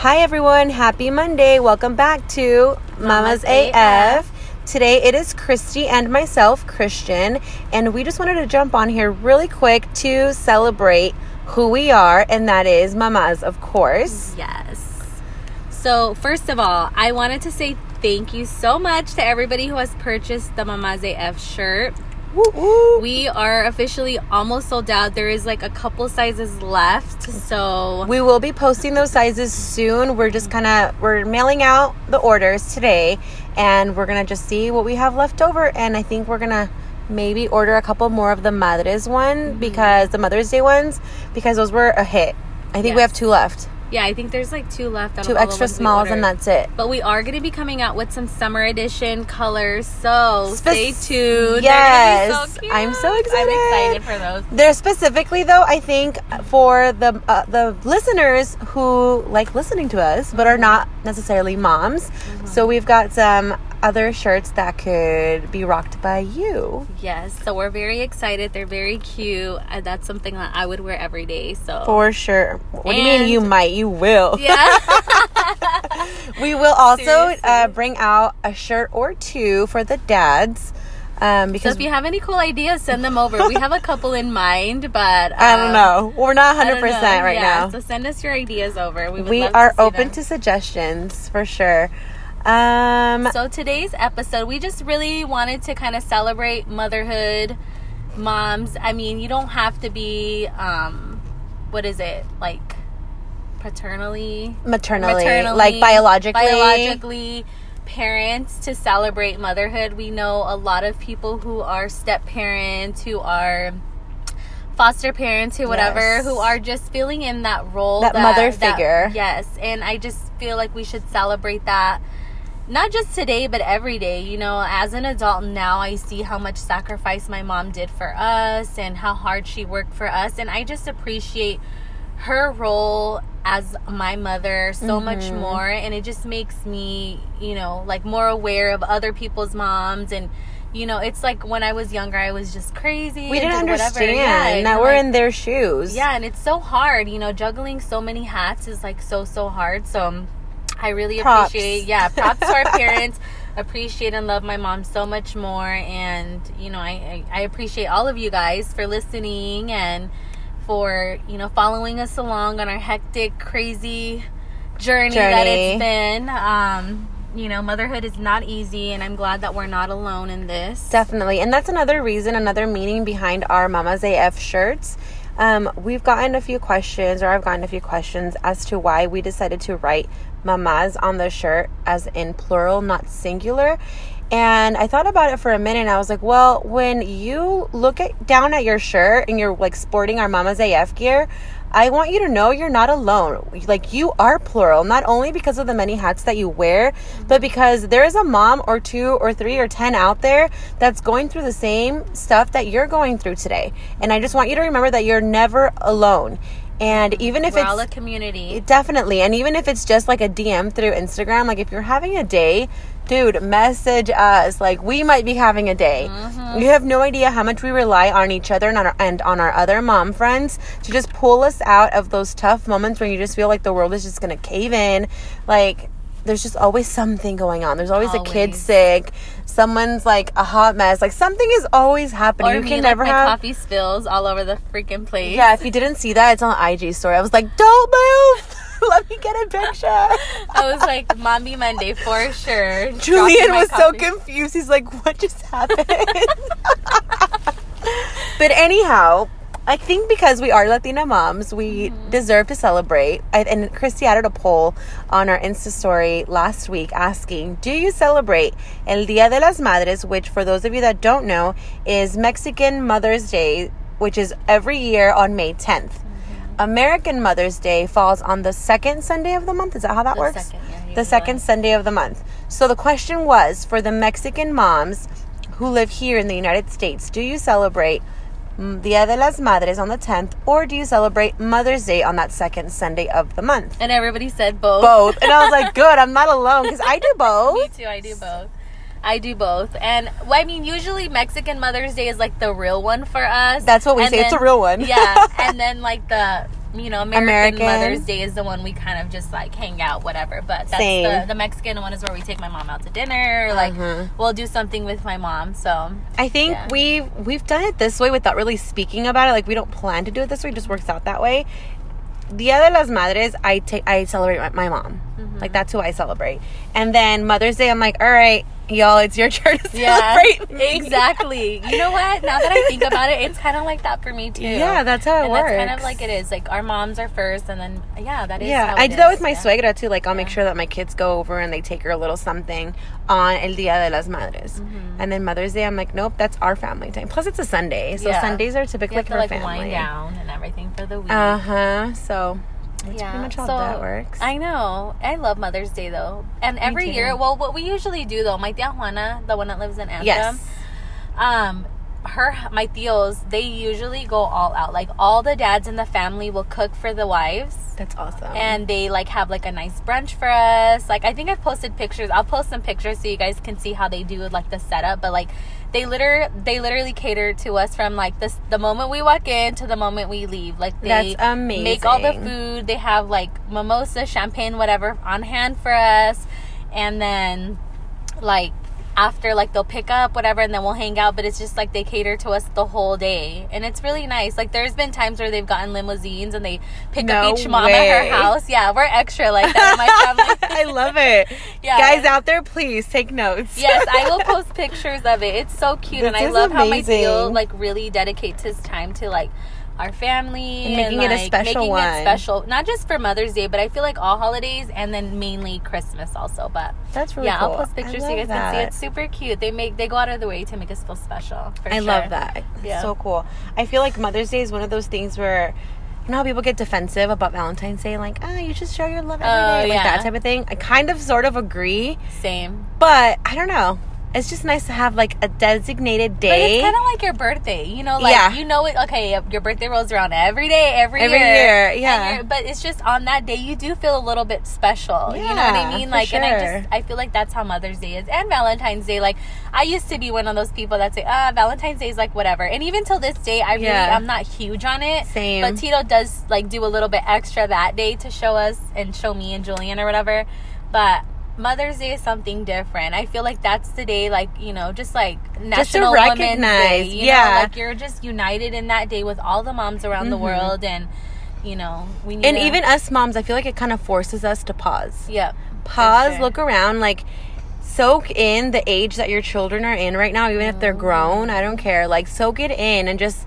Hi everyone, happy Monday. Welcome back to Mama's, Mama's AF. AF. Today it is Christy and myself, Christian, and we just wanted to jump on here really quick to celebrate who we are, and that is Mamas, of course. Yes. So, first of all, I wanted to say thank you so much to everybody who has purchased the Mama's AF shirt. We are officially almost sold out. There is like a couple sizes left. So, We will be posting those sizes soon. We're just kind of we're mailing out the orders today, and we're gonna just see what we have left over. And I think we're gonna maybe order a couple more of the Madres one mm-hmm. because the Mother's Day ones because those were a hit. I think we have two left, yeah, I think there's like two left. out of two extra smalls, and that's it. But we are going to be coming out with some summer edition colors. So, Spec- stay tuned. They're Yes. so. I'm so excited. I'm excited. excited for those. They're specifically though, I think for the uh, the listeners who like listening to us but are not necessarily moms. Mm-hmm. So we've got some other shirts that could be rocked by you. Yes, so we're very excited. They're very cute. Uh, That's something that I would wear every day. So For sure. What do you mean you might? You will. yeah, We will also uh, bring out a shirt or two for the dads. Um, so because if you have any cool ideas, send them over. We have a couple in mind, but I don't um, know. We're not 100% right Yeah, now. So send us your ideas over. We, we are open them. to suggestions for sure. Um, So today's episode, we just really wanted to kind of celebrate motherhood, moms. I mean, you don't have to be, um, what is it like, paternally maternally, maternally, like biologically. biologically parents to celebrate motherhood. We know a lot of people who are step parents, who are foster parents, who whatever, Yes. who are just feeling in that role, That mother figure. yes, and I just feel like we should celebrate that. Not just today, but every day. You know, as an adult now, I see how much sacrifice my mom did for us and how hard she worked for us. And I just appreciate her role as my mother so much Mm-hmm. more and it just makes me you know like more aware of other people's moms and you know it's like when i was younger i was just crazy we didn't did understand yeah, and that we're like- in their shoes. yeah and it's so hard you know juggling so many hats is like so so hard so um, i really Props. appreciate yeah props to our parents appreciate and love my mom so much more and you know I, I i appreciate all of you guys for listening and for you know following us along on our hectic crazy journey, that it's been um you know motherhood is not easy and i'm glad that we're not alone in this Definitely. And that's another reason, another meaning behind our Mamas AF shirts. Um, we've gotten a few questions, or I've gotten a few questions as to why we decided to write mamas on the shirt as in plural, not singular. And I thought about it for a minute and I was like, well, when you look at down at your shirt and you're like sporting our Mamas AF gear, I want you to know you're not alone. Like you are plural, not only because of the many hats that you wear, but because there is a mom or two or three or 10 out there that's going through the same stuff that you're going through today. And I just want you to remember that you're never alone. And even if we're it's all a community Definitely. And even if it's just like a DM through Instagram, like if you're having a day, dude, message us. Like we might be having a day. Mm-hmm. You have no idea how much we rely on each other and on, our, and on our other mom friends to just pull us out of those tough moments when you just feel like the world is just to cave in. Like there's just always something going on. There's always, a kid sick. Someone's like a hot mess. Like something is always happening. or you me, can like, never my have coffee spills all over the freaking place yeah, if you didn't see that, it's on the IG story. I was like, don't move. Let me get a picture. I was like, Mommy Monday for sure. Julian was so confused. He's like, what just happened? but anyhow, I think because we are Latina moms, we Mm-hmm. deserve to celebrate. I, and Christy added a poll on our Insta story last week asking, Do you celebrate El Dia de las Madres, which, for those of you that don't know, is Mexican Mother's Day, which is every year on May 10th. Mm-hmm. American Mother's Day falls on the second Sunday of the month. Is that how that The works? second, yeah, the second Sunday of the month. So the question was for the Mexican moms who live here in the United States, do you celebrate Dia de las Madres on the 10th or do you celebrate Mother's Day on that second Sunday of the month? And everybody said both. Both. And I was like, good, I'm not alone because I do both. Me too. I do both. I do both. And well, I mean, usually Mexican Mother's Day is like the real one for us. That's what we And say. It's a real one. yeah. And then like the you know, American, American. Mother's Day is the one we kind of just like hang out, whatever. But that's the, the Mexican one is where we take my mom out to dinner. Like Uh-huh. we'll do something with my mom. So I think Yeah. we've we've done it this way without really speaking about it. Like we don't plan to do it this way; it just works out that way. Dia de las Madres, I take I celebrate my, my mom. Mm-hmm. Like that's who I celebrate. And then Mother's Day, I'm like, all right, y'all, it's your turn to yeah, celebrate. me." exactly. You know what? Now that I think about it, it's kind of like that for me too. Yeah, that's how it and works. That's kind of like it is. Like our moms are first, and then yeah, that is. Yeah, I do that with my Yeah. suegra too. Like, I'll make sure that my kids go over and they take her a little something on El Dia de las Madres. Mm-hmm. And then Mother's Day, I'm like, nope, that's our family time. Plus, it's a Sunday, so Yeah. Sundays are You typically have to for like family. wind down and everything for the week. Uh huh. So that's pretty much how so that works. I know. I love Mother's Day though, and every year. Well, what we usually do though, my tia Juana, the one that lives in Anthem, yes. um, her my tios, they usually go all out. Like all the dads in the family will cook for the wives. That's awesome. and they like have like a nice brunch for us. Like I think I've posted pictures. I'll post some pictures so you guys can see how they do like the setup. But like they literally they literally cater to us from like this the moment we walk in to the moment we leave. Like they That's make all the food. They have like mimosa, champagne, whatever on hand for us, and then like after like they'll pick up whatever and then we'll hang out but it's just like they cater to us the whole day and it's really nice like there's been times where they've gotten limousines and they pick No up each mom at her house yeah we're extra like that in my family I love it. Yeah. Guys out there, please take notes. yes i will post pictures of it it's so cute and i love how my amazing. deal like really dedicates his time to like our family And making it a special making one. it special not just for mother's day but i feel like all holidays and then mainly christmas also but That's really yeah, cool. I'll post pictures so you guys can see. It's super cute. They make they go out of the way to make us feel special. For I sure. love that. Yeah. so cool. I feel like Mother's Day is one of those things where you know how people get defensive about Valentine's Day, like, ah, you should show your love every Oh, day, like yeah. that type of thing. I kind of sort of agree, Same. but I don't know. It's just nice to have like a designated day. But it's kind of like your birthday, you know, like Yeah. you know it. Okay, your birthday rolls around every day, every, Every year, year, yeah. But it's just on that day you do feel a little bit special. Yeah, you know what I mean? Like, and I sure. just I feel like that's how Mother's Day is and Valentine's Day. Like, I used to be one of those people that say, ah, Valentine's Day is like whatever. And even till this day, I really Yeah. I'm not huge on it. Same. But Tito does like do a little bit extra that day to show us and show me and Julian or whatever. But Mother's Day is something different. I feel like that's the day, like you know, just like Just to National Women's recognize, Day. You yeah. know, like you're just united in that day with all the moms around the Mhm. world, and you know, we need and to- even us moms, I feel like it kind of forces us to pause. yeah, Pause, sure. look around, like soak in the age that your children are in right now, even if they're grown. I don't care. Like soak it in and just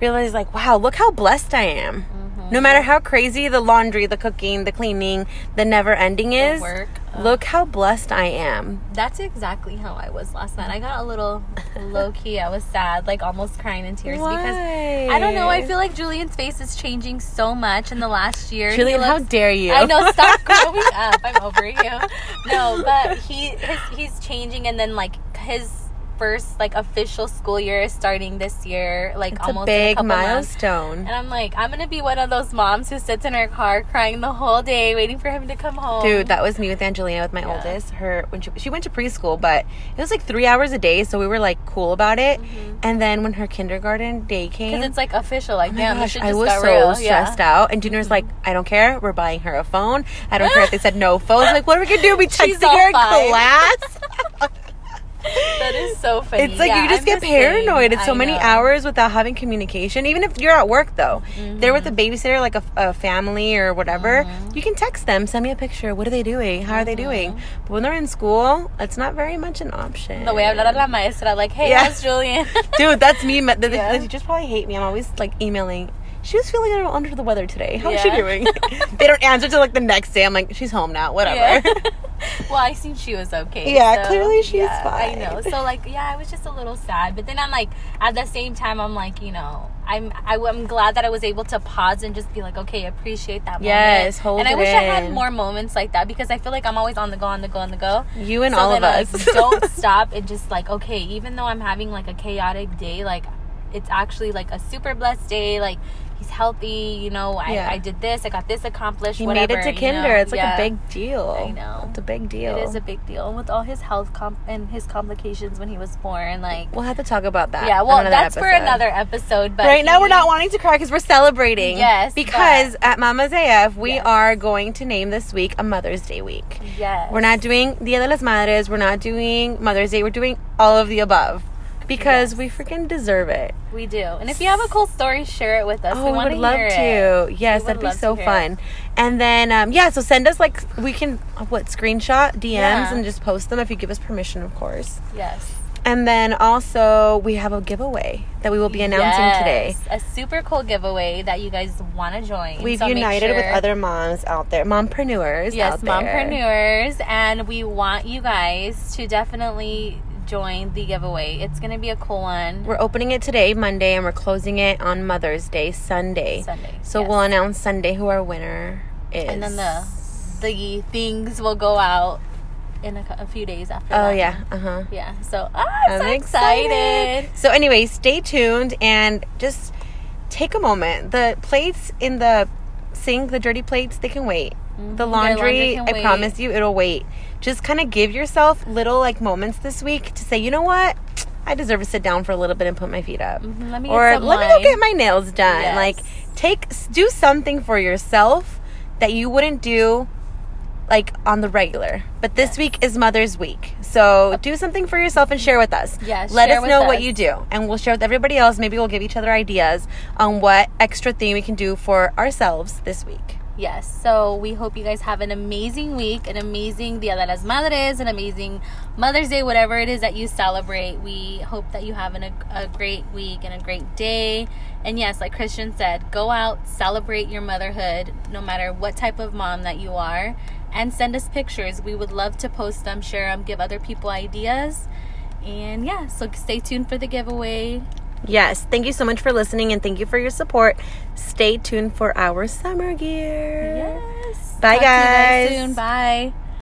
realize, like, wow, look how blessed I am. Mm-hmm. No matter how crazy the laundry, the cooking, the cleaning, the never ending is, work. Look how blessed I am. That's exactly how I was last night. I got a little low key. I was sad, like almost crying in tears because I don't know. I feel like Julian's face is changing so much in the last year. Julian, how dare you? I know. Stop growing up. I'm over you. No, but he his, he's changing, and then like his first like official school year is starting this year. Like It's almost a big months. milestone. And I'm like, I'm gonna be one of those moms who sits in her car crying the whole day, waiting for him to come home. Dude, that was me with Angelina, with my Yeah. oldest. Her when she she went to preschool, but it was like three hours a day, so we were like cool about it. Mm-hmm. And then when her kindergarten day came, because it's like official. Like, Oh damn, gosh, I was so real. stressed yeah. out. And Junior's mm-hmm. like, I don't care. We're buying her a phone. I don't care if they said no phones. Like, what are we gonna do? She's texting her in class? That is so funny. It's like Yeah, you just I'm get same. paranoid. It's so I many know. hours without having communication. Even if you're at work, though, they're with a Mm-hmm. babysitter, like a, a family or whatever. You can text them, send me a picture. What are they doing? How are they doing? But when they're in school, it's not very much an option. Mm-hmm. The way I hablar a la maestra, like, hey, Yeah. how's Julian? Dude, that's me. The, the, Yeah. the teachers probably hate me. I'm always like emailing. She was feeling a little under the weather today. How's she Yeah. doing? they don't answer till like the next day. I'm like, she's home now. Whatever. Yeah. well, I seen she was okay. Yeah, so, clearly she's yeah, fine. I know. So like, yeah, I was just a little sad, but then I'm like, at the same time, I'm like, you know, I'm I, am glad that I was able to pause and just be like, okay, appreciate that. moment. Yes, hold And I wish I had more moments like that because I feel like I'm always on the go, on the go, on the go. You and So all of us. like, don't stop and just like, okay, even though I'm having like a chaotic day, like it's actually like a super blessed day. Like he's healthy. You know, I, Yeah. I did this. I got this accomplished. He whatever, made it to you kinder. know? It's like Yeah. a big deal. I know. It's a big deal. It is a big deal And with all his health comp- and his complications when he was born. Like, We'll have to talk about that. yeah, well, that's for another episode. But right now, we're not wanting to cry because we're celebrating. Yes, Because at Mama's AF, we Yes. are going to name this week a Mother's Day week. Yes, We're not doing Dia de las Madres. We're not doing Mother's Day. We're doing all of the above because Yes. we freaking deserve it. We do. And if you have a cool story, share it with us. Oh, we we would love to. it. Yes, that'd be so fun. And then, um, yeah, so send us like we can what screenshot DMs Yeah. and just post them if you give us permission, of course. Yes. And then also we have a giveaway that we will be announcing today. Yes, A super cool giveaway that you guys want to join. We've So united with other moms out there, mompreneurs. yes, mompreneurs, and we want you guys to definitely join the giveaway. It's going to be a cool one. We're opening it today, Monday, and we're closing it on Mother's Day, Sunday. Sunday. So yes. we'll announce Sunday who our winner is. and then the the things will go out in a, a few days after. Oh that. yeah, uh huh. yeah. So ah, I'm, so excited. So anyway, stay tuned and just take a moment. The plates in the sink, the dirty plates, they can wait. The laundry, laundry I promise you, it'll wait. Just kind of give yourself little like moments this week to say, you know what, I deserve to sit down for a little bit and put my feet up, Mhm, Let me or let me go get my nails done. Yes. Like take do something for yourself that you wouldn't do like on the regular. But this Yes. week is Mother's Week. So do something for yourself and share with us. Yes, Let us know what you do. And we'll share with everybody else. Maybe we'll give each other ideas on what extra thing we can do for ourselves this week. Yes. So we hope you guys have an amazing week, an amazing Dia de las Madres, an amazing Mother's Day, whatever it is that you celebrate. We hope that you have an, a, a great week and a great day. And yes, like Christian said, go out, celebrate your motherhood, no matter what type of mom that you are, and send us pictures. We would love to post them, share them, give other people ideas. And yeah, so stay tuned for the giveaway. Yes. Thank you so much for listening and thank you for your support. Stay tuned for our summer gear. Yes. Bye, Talk guys. soon. Bye.